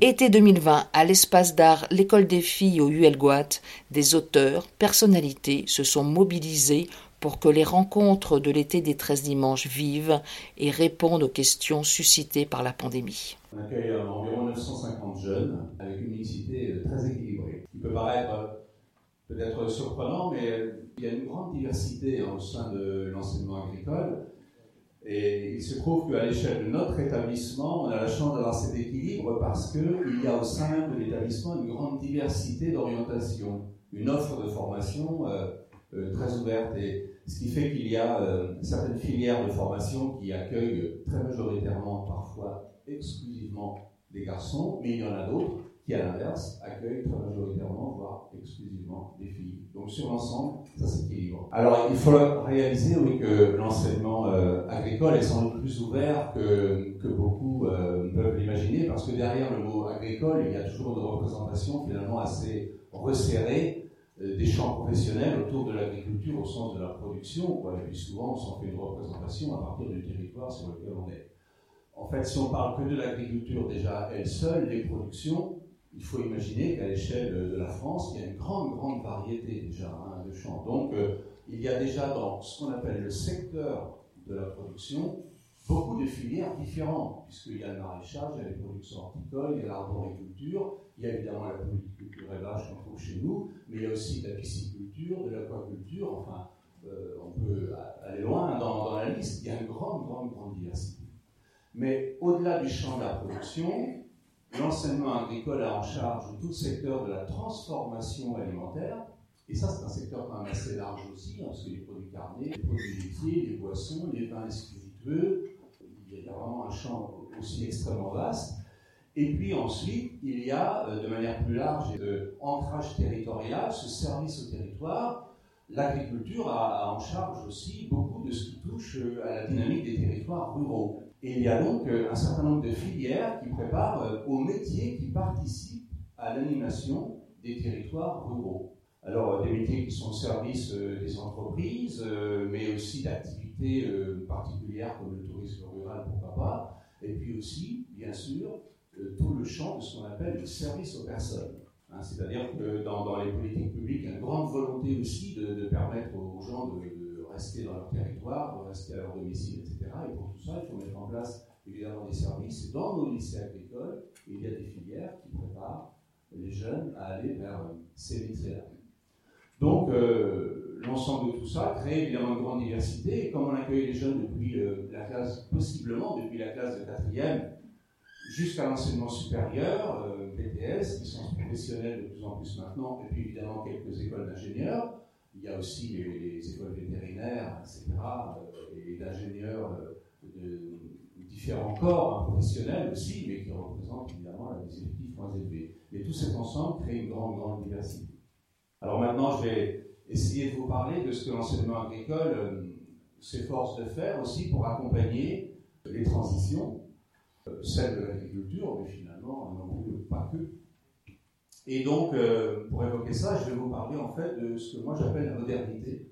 Été 2020, à l'espace d'art L'école des filles au ULGOAT, des auteurs, personnalités se sont mobilisés pour que les rencontres de l'été des 13 dimanches vivent et répondent aux questions suscitées par la pandémie. On accueille euh, environ 950 jeunes avec une mixité euh, très équilibrée. Il peut paraître euh, peut-être surprenant, mais il y a une grande diversité au sein de l'enseignement agricole. Et il se trouve qu'à l'échelle de notre établissement, on a la chance d'avoir cet équilibre parce qu'il y a au sein de l'établissement une grande diversité d'orientation, une offre de formation très ouverte. Et ce qui fait qu'il y a euh, certaines filières de formation qui accueillent très majoritairement, parfois exclusivement des garçons, mais il y en a d'autres qui, à l'inverse, accueillent très majoritairement, voire exclusivement des filles. Donc sur l'ensemble, ça s'équilibre. Alors il faut réaliser, que l'enseignement euh, agricole est sans doute plus ouvert que, que beaucoup euh, peuvent l'imaginer, parce que derrière le mot agricole, il y a toujours une représentation finalement assez resserrée euh, des champs professionnels autour de l'agriculture au sens de la production, quoi. et puis souvent on s'en fait une représentation à partir du territoire sur lequel on est. En fait, si on parle que de l'agriculture déjà elle seule, les productions, il faut imaginer qu'à l'échelle de la France, il y a une grande, grande variété déjà hein, de champs. Donc, euh, il y a déjà dans ce qu'on appelle le secteur de la production beaucoup de filières différentes, puisqu'il y a le maraîchage, il y a les productions horticoles, il y a l'arboriculture, il y a évidemment la polyculture élevage qu'on trouve chez nous, mais il y a aussi de la pisciculture, de l'aquaculture, enfin, euh, on peut aller loin dans, dans, la liste, il y a une grande, grande, grande diversité. Mais au-delà du champ de la production, l'enseignement agricole a en charge tout le secteur de la transformation alimentaire, et ça, c'est un secteur quand même assez large aussi, hein, parce que les produits carnés, les produits laitiers, les boissons, les vins spiritueux, il y a vraiment un champ aussi extrêmement vaste. Et puis ensuite, il y a euh, de manière plus large et de ancrage territorial, ce service au territoire. L'agriculture a, en charge aussi beaucoup de ce qui touche euh, à la dynamique des territoires ruraux. Et il y a donc euh, un certain nombre de filières qui préparent aux métiers qui participent à l'animation des territoires ruraux. Alors, des métiers qui sont au service des entreprises, mais aussi d'activités particulières comme le tourisme rural, pourquoi pas. Et puis aussi, bien sûr, euh, tout le champ de ce qu'on appelle le service aux personnes. Hein, c'est-à-dire que dans, les politiques publiques, il y a une grande volonté aussi de, permettre aux gens de, rester dans leur territoire, rester à leur domicile, etc. Et pour tout ça, il faut mettre en place évidemment des services. Dans nos lycées agricoles, il y a des filières qui préparent les jeunes à aller vers euh, ces lycées-là. Donc, euh, l'ensemble de tout ça crée évidemment une grande diversité. Et comme on accueille les jeunes depuis la classe, possiblement depuis la classe de quatrième, jusqu'à l'enseignement supérieur, euh, BTS, licence professionnelle de plus en plus maintenant, et puis évidemment quelques écoles d'ingénieurs. Il y a aussi les, écoles vétérinaires, etc., euh, et d'ingénieurs euh, de, différents corps hein, professionnels aussi, mais qui représentent évidemment des effectifs moins élevés. Et tout cet ensemble crée une grande, grande diversité. Alors maintenant, je vais essayer de vous parler de ce que l'enseignement agricole s'efforce de faire aussi pour accompagner les transitions celle de l'agriculture, mais finalement, non plus pas que. Et donc, euh, pour évoquer ça, je vais vous parler en fait de ce que moi j'appelle la modernité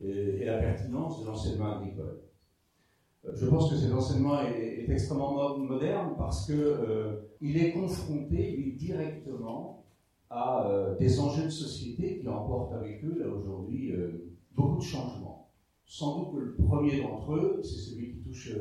et, la pertinence de l'enseignement agricole. Euh, je pense que cet enseignement est, extrêmement moderne parce qu'il euh, est confronté lui, directement à des enjeux de société qui emportent avec eux, là aujourd'hui, beaucoup de changements. Sans doute que le premier d'entre eux, c'est celui qui touche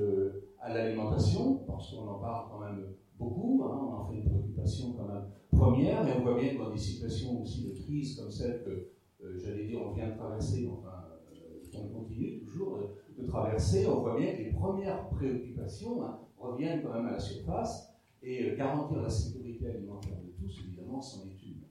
à l'alimentation, parce qu'on en parle quand même beaucoup, hein, on en fait une préoccupation quand même première, et on voit bien que dans des situations aussi de crise comme celle que, euh, j'allais dire, on vient de traverser, enfin, euh, on continue toujours de, traverser, on voit bien que les premières préoccupations hein, reviennent quand même à la surface, et euh, garantir la sécurité alimentaire de tous, évidemment, c'en est une.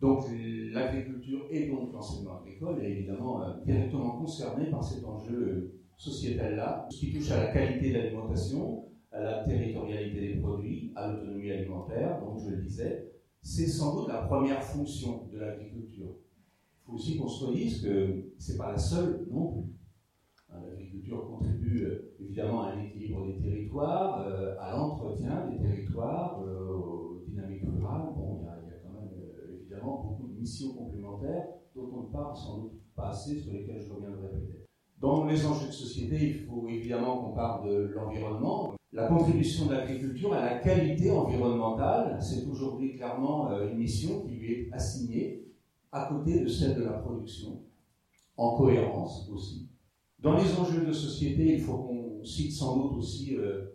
Donc l'agriculture et donc l'enseignement agricole est évidemment directement concerné par cet enjeu sociétale-là, ce qui touche à la qualité de l'alimentation, à la territorialité des produits, à l'autonomie alimentaire, donc je le disais, c'est sans doute la première fonction de l'agriculture. Il faut aussi qu'on se dise que ce n'est pas la seule non plus. Hein, l'agriculture contribue euh, évidemment à l'équilibre des territoires, euh, à l'entretien des territoires, euh, aux dynamiques rurales. Bon, il y, a quand même évidemment beaucoup de missions complémentaires dont on ne parle sans doute pas assez, sur lesquelles je reviendrai peut-être. Dans les enjeux de société, il faut évidemment qu'on parle de l'environnement. La contribution de l'agriculture à la qualité environnementale. C'est aujourd'hui clairement euh, une mission qui lui est assignée à côté de celle de la production, en cohérence aussi. Dans les enjeux de société, il faut qu'on cite sans doute aussi euh,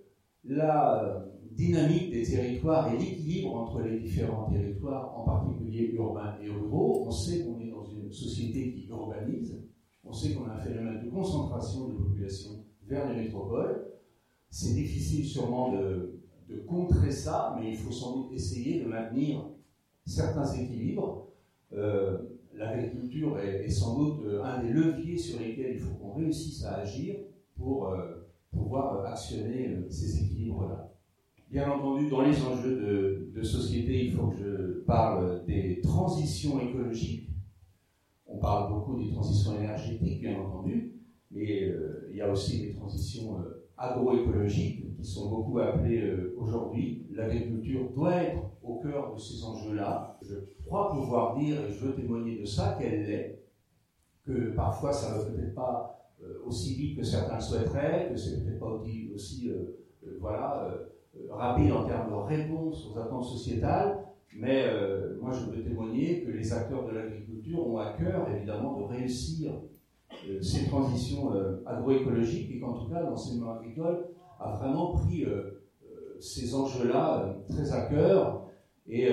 la dynamique des territoires et l'équilibre entre les différents territoires, en particulier urbains et ruraux. On sait qu'on est dans une société qui urbanise, on sait qu'on a un phénomène de concentration de population vers les métropoles. C'est difficile sûrement de, contrer ça, mais il faut sans doute essayer de maintenir certains équilibres. Euh, l'agriculture est, sans doute un des leviers sur lesquels il faut qu'on réussisse à agir pour euh, pouvoir actionner euh, ces équilibres-là. Bien entendu, dans les enjeux de, société, il faut que je parle des transitions écologiques. On parle beaucoup des transitions énergétiques, bien entendu, mais il y a aussi des transitions agroécologiques qui sont beaucoup appelées euh, aujourd'hui. L'agriculture doit être au cœur de ces enjeux-là. Je crois pouvoir dire, et je veux témoigner de ça, qu'elle l'est. Que parfois ça ne va peut-être pas euh, aussi vite que certains le souhaiteraient, que c'est peut-être pas aussi, euh, voilà, rapide en termes de réponse aux attentes sociétales, mais moi je veux témoigner que les acteurs de l'agriculture ont à cœur évidemment de réussir ces transitions euh, agroécologiques et qu'en tout cas l'enseignement agricole a vraiment pris euh, ces enjeux-là très à cœur. Et,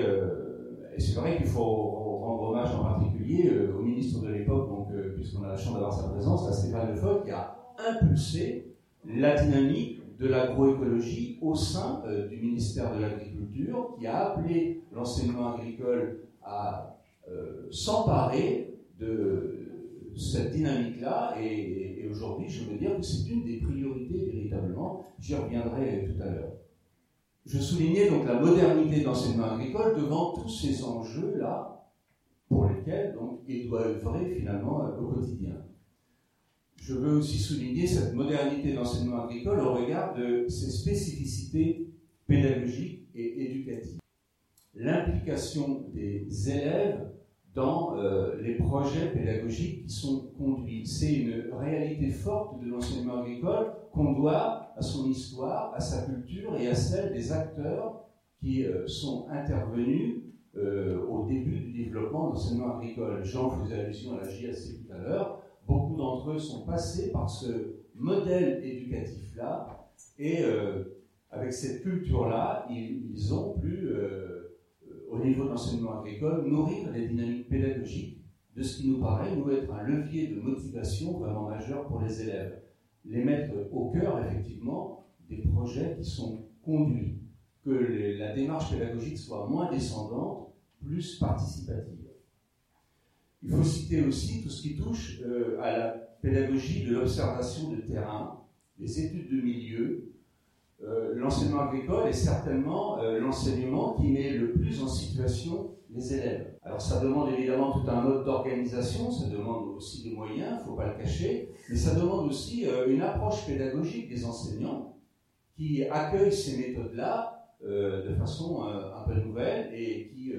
c'est vrai qu'il faut rendre hommage en particulier au ministre de l'époque, donc puisqu'on a la chance d'avoir sa présence, à Stéphane Le Foll, qui a impulsé la dynamique de l'agroécologie au sein du ministère de l'Agriculture, qui a appelé l'enseignement agricole à s'emparer de, cette dynamique-là, et, aujourd'hui, je veux dire que c'est une des priorités véritablement. J'y reviendrai tout à l'heure. Je soulignais donc la modernité de l'enseignement agricole devant tous ces enjeux-là, pour lesquels donc, il doit œuvrer finalement au quotidien. Je veux aussi souligner cette modernité de l'enseignement agricole au regard de ses spécificités pédagogiques et éducatives. L'implication des élèves dans euh, les projets pédagogiques qui sont conduits. C'est une réalité forte de l'enseignement agricole qu'on doit à son histoire, à sa culture et à celle des acteurs qui euh, sont intervenus euh, au début du développement de l'enseignement agricole. Jean faisait allusion à la JSC tout à l'heure. Beaucoup d'entre eux sont passés par ce modèle éducatif-là et avec cette culture-là, ils, ils, ont pu au niveau de l'enseignement agricole, nourrir les dynamiques pédagogiques de ce qui nous paraît nous être un levier de motivation vraiment majeur pour les élèves. Les mettre au cœur, effectivement, des projets qui sont conduits, que la démarche pédagogique soit moins descendante, plus participative. Il faut citer aussi tout ce qui touche euh, à la pédagogie de l'observation de terrain, les études de milieu, euh, l'enseignement agricole est certainement euh, l'enseignement qui met le plus en situation les élèves. Alors ça demande évidemment tout un mode d'organisation, ça demande aussi des moyens, il ne faut pas le cacher, mais ça demande aussi euh, une approche pédagogique des enseignants qui accueillent ces méthodes-là de façon un peu nouvelle et qui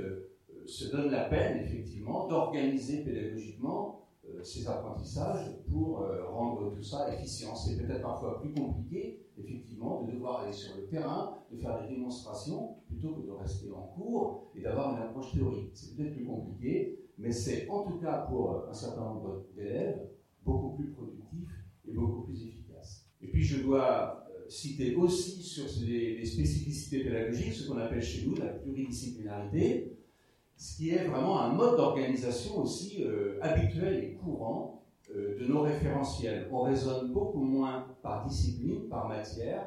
se donnent la peine effectivement d'organiser pédagogiquement ces apprentissages pour rendre tout ça efficient. C'est peut-être parfois plus compliqué effectivement, de devoir aller sur le terrain, de faire des démonstrations, plutôt que de rester en cours et d'avoir une approche théorique. C'est peut-être plus compliqué, mais c'est en tout cas pour un certain nombre d'élèves beaucoup plus productif et beaucoup plus efficace. Et puis je dois euh, citer aussi sur les, spécificités pédagogiques ce qu'on appelle chez nous la pluridisciplinarité, ce qui est vraiment un mode d'organisation aussi euh, habituel et courant euh, de nos référentiels. On raisonne beaucoup moins par discipline, par matière,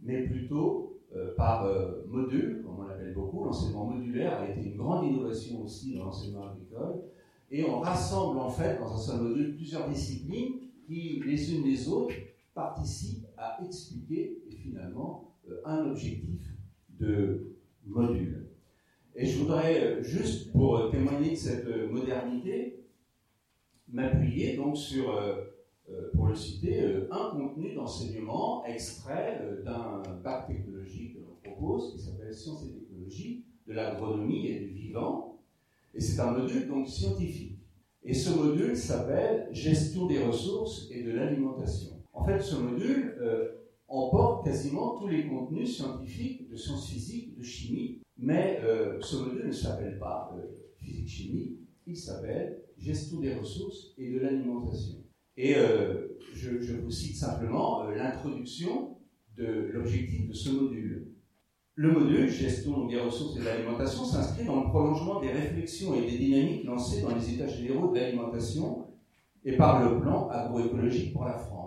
mais plutôt euh, par module, comme on l'appelle beaucoup. L'enseignement modulaire a été une grande innovation aussi dans l'enseignement agricole. Et on rassemble en fait dans un seul module plusieurs disciplines qui, les unes les autres, participent à expliquer finalement un objectif de module. Et je voudrais juste, pour témoigner de cette modernité, m'appuyer donc sur, euh, euh, pour le citer, euh, un contenu d'enseignement extrait d'un bac technologique que l'on propose, qui s'appelle Sciences et technologies, de l'agronomie et du vivant. Et c'est un module donc scientifique. Et ce module s'appelle Gestion des ressources et de l'alimentation. En fait, ce module emporte quasiment tous les contenus scientifiques, de sciences physiques, de chimie, mais euh, ce module ne s'appelle pas euh, physique-chimie, il s'appelle gestion des ressources et de l'alimentation. Et euh, je, je, vous cite simplement l'introduction de l'objectif de ce module. Le module gestion des ressources et de l'alimentation s'inscrit dans le prolongement des réflexions et des dynamiques lancées dans les états généraux de l'alimentation et par le plan agroécologique pour la France.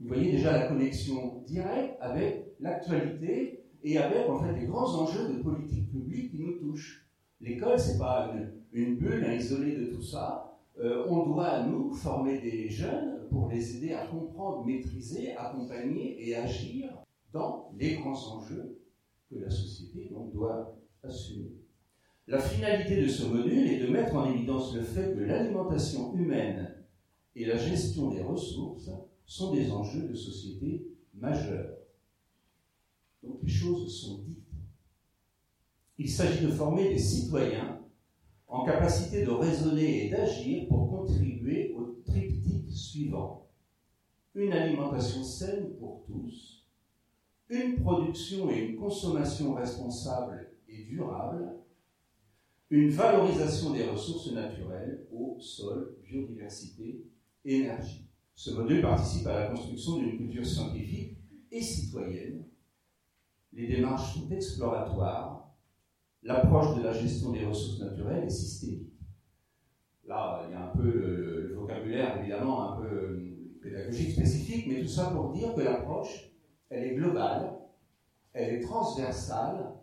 Vous voyez déjà la connexion directe avec l'actualité et avec en fait les grands enjeux de politique publique qui nous touchent. L'école, c'est pas une, bulle à isoler de tout ça. Euh, on doit, nous, former des jeunes pour les aider à comprendre, maîtriser, accompagner et agir dans les grands enjeux que la société doit assumer. La finalité de ce module est de mettre en évidence le fait que l'alimentation humaine et la gestion des ressources sont des enjeux de société majeurs. Donc les choses sont dites. Il s'agit de former des citoyens en capacité de raisonner et d'agir pour contribuer au triptyque suivant. Une alimentation saine pour tous, une production et une consommation responsables et durables, une valorisation des ressources naturelles, eau, sol, biodiversité, énergie. Ce module participe à la construction d'une culture scientifique et citoyenne. Les démarches sont exploratoires. L'approche de la gestion des ressources naturelles est systémique. Là, il y a un peu le, vocabulaire, évidemment, un peu euh, pédagogique spécifique, mais tout ça pour dire que l'approche elle est globale, elle est transversale,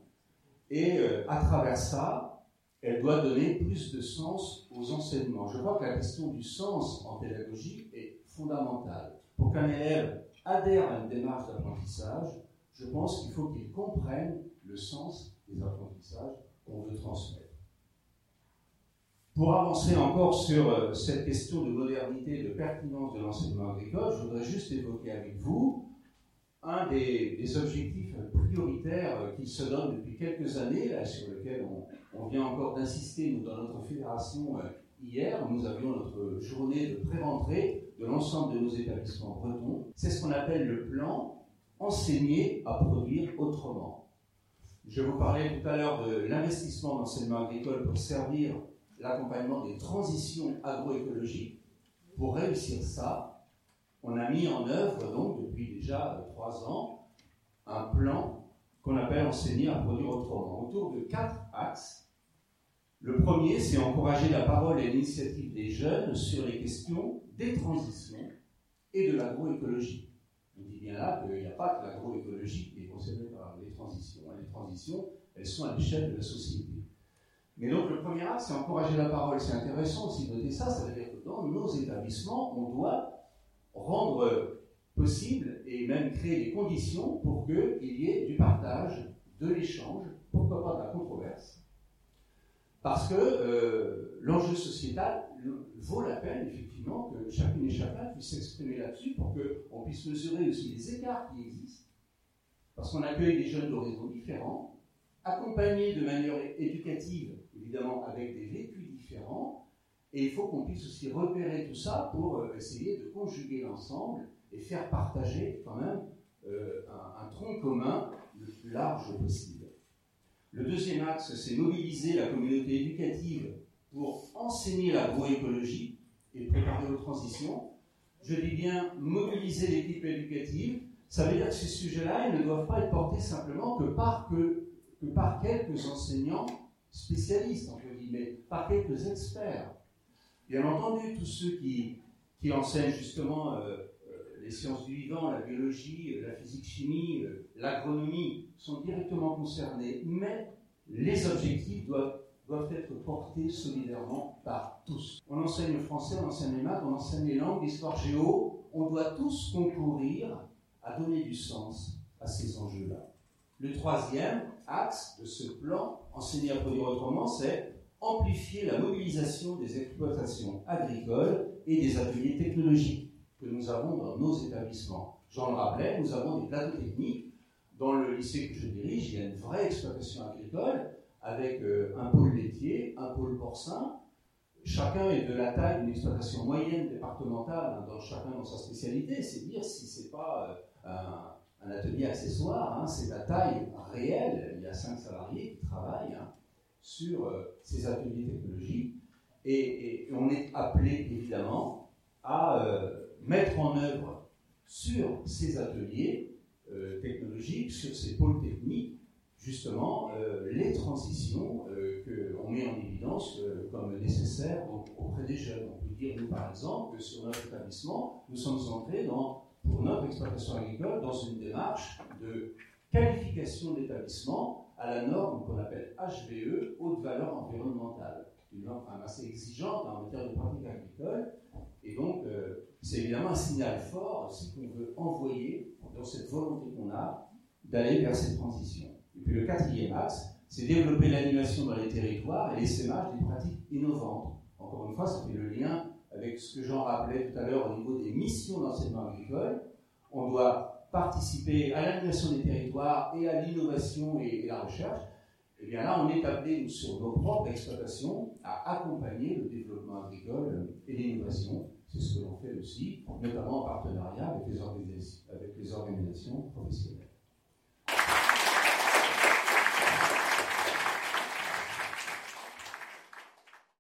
et euh, à travers ça, elle doit donner plus de sens aux enseignements. Je crois que la question du sens en pédagogie est fondamentale. Pour qu'un élève adhère à une démarche d'apprentissage, je pense qu'il faut qu'il comprenne le sens des apprentissages qu'on veut transmettre. Pour avancer encore sur euh, cette question de modernité et de pertinence de l'enseignement agricole, je voudrais juste évoquer avec vous un des, objectifs prioritaires qu'il se donne depuis quelques années, sur lequel on, vient encore d'insister, nous, dans notre fédération, euh, hier, nous avions notre journée de pré-rentrée de l'ensemble de nos établissements bretons. C'est ce qu'on appelle le plan enseigner à produire autrement. Je vous parlais tout à l'heure de l'investissement d'enseignement agricole pour servir l'accompagnement des transitions agroécologiques. Pour réussir ça, on a mis en œuvre, donc, depuis déjà trois ans, un plan qu'on appelle enseigner à produire autrement, autour de quatre axes. Le premier, c'est encourager la parole et l'initiative des jeunes sur les questions des transitions et de l'agroécologie. On dit bien là qu'il n'y a pas que l'agroécologie qui est concernée par les transitions. Les transitions, elles sont à l'échelle de la société. Mais donc le premier axe, c'est encourager la parole. C'est intéressant aussi de noter ça, ça veut dire que dans nos établissements, on doit rendre possible et même créer les conditions pour qu'il y ait du partage, de l'échange, pourquoi pas de la controverse. Parce que euh, l'enjeu sociétal vaut la peine, effectivement, que chacune et chacun puisse s'exprimer là-dessus pour qu'on puisse mesurer aussi les écarts qui existent. Parce qu'on accueille des jeunes d'horizons différents, accompagnés de manière éducative, évidemment, avec des vécus différents, et il faut qu'on puisse aussi repérer tout ça pour euh, essayer de conjuguer l'ensemble et faire partager quand même euh, un, tronc commun le plus large possible. Le deuxième axe, c'est mobiliser la communauté éducative pour enseigner l'agroécologie et préparer aux transitions. Je dis bien mobiliser l'équipe éducative. Ça veut dire que ces sujets-là, ils ne doivent pas être portés simplement que par, que, par quelques enseignants spécialistes, entre guillemets, par quelques experts. Bien entendu, tous ceux qui, qui enseignent justement euh, les sciences du vivant, la biologie, euh, la physique-chimie, l'agronomie, sont directement concernés, mais les objectifs doivent, doivent être portés solidairement par tous. On enseigne le français, on enseigne les maths, on enseigne les langues, l'histoire géo, on doit tous concourir à donner du sens à ces enjeux-là. Le troisième axe de ce plan, enseigner à produire autrement, c'est amplifier la mobilisation des exploitations agricoles et des ateliers technologiques que nous avons dans nos établissements. J'en le rappelais, nous avons des plateaux techniques. Dans le lycée que je dirige, il y a une vraie exploitation agricole avec euh, un pôle laitier, un pôle porcin. Chacun est de la taille d'une exploitation moyenne départementale, hein, dans, chacun dans sa spécialité. C'est dire si ce n'est pas euh, un, atelier accessoire, hein, c'est la taille réelle. Il y a cinq salariés qui travaillent hein, sur euh, ces ateliers technologiques et, on est appelé évidemment à mettre en œuvre sur ces ateliers euh, technologiques, sur ces pôles techniques, justement les transitions qu'on met en évidence comme nécessaires auprès des jeunes. On peut dire, nous par exemple, que sur notre établissement, nous sommes entrés dans pour notre exploitation agricole dans une démarche de qualification d'établissement à la norme qu'on appelle HVE, haute valeur environnementale. Une norme assez exigeante en matière de pratique agricole. Et donc, euh, c'est évidemment un signal fort aussi qu'on veut envoyer dans cette volonté qu'on a d'aller vers cette transition. Et puis le quatrième axe, c'est développer l'animation dans les territoires et l'essaimage des pratiques innovantes. Encore une fois, ça fait le lien avec ce que Jean rappelait tout à l'heure au niveau des missions d'enseignement agricole. On doit participer à l'animation des territoires et à l'innovation et, la recherche. Et eh bien là, on est appelé sur nos propres exploitations à accompagner le développement agricole et l'innovation. C'est ce que l'on fait aussi, notamment en partenariat avec les, organisations, avec les organisations professionnelles.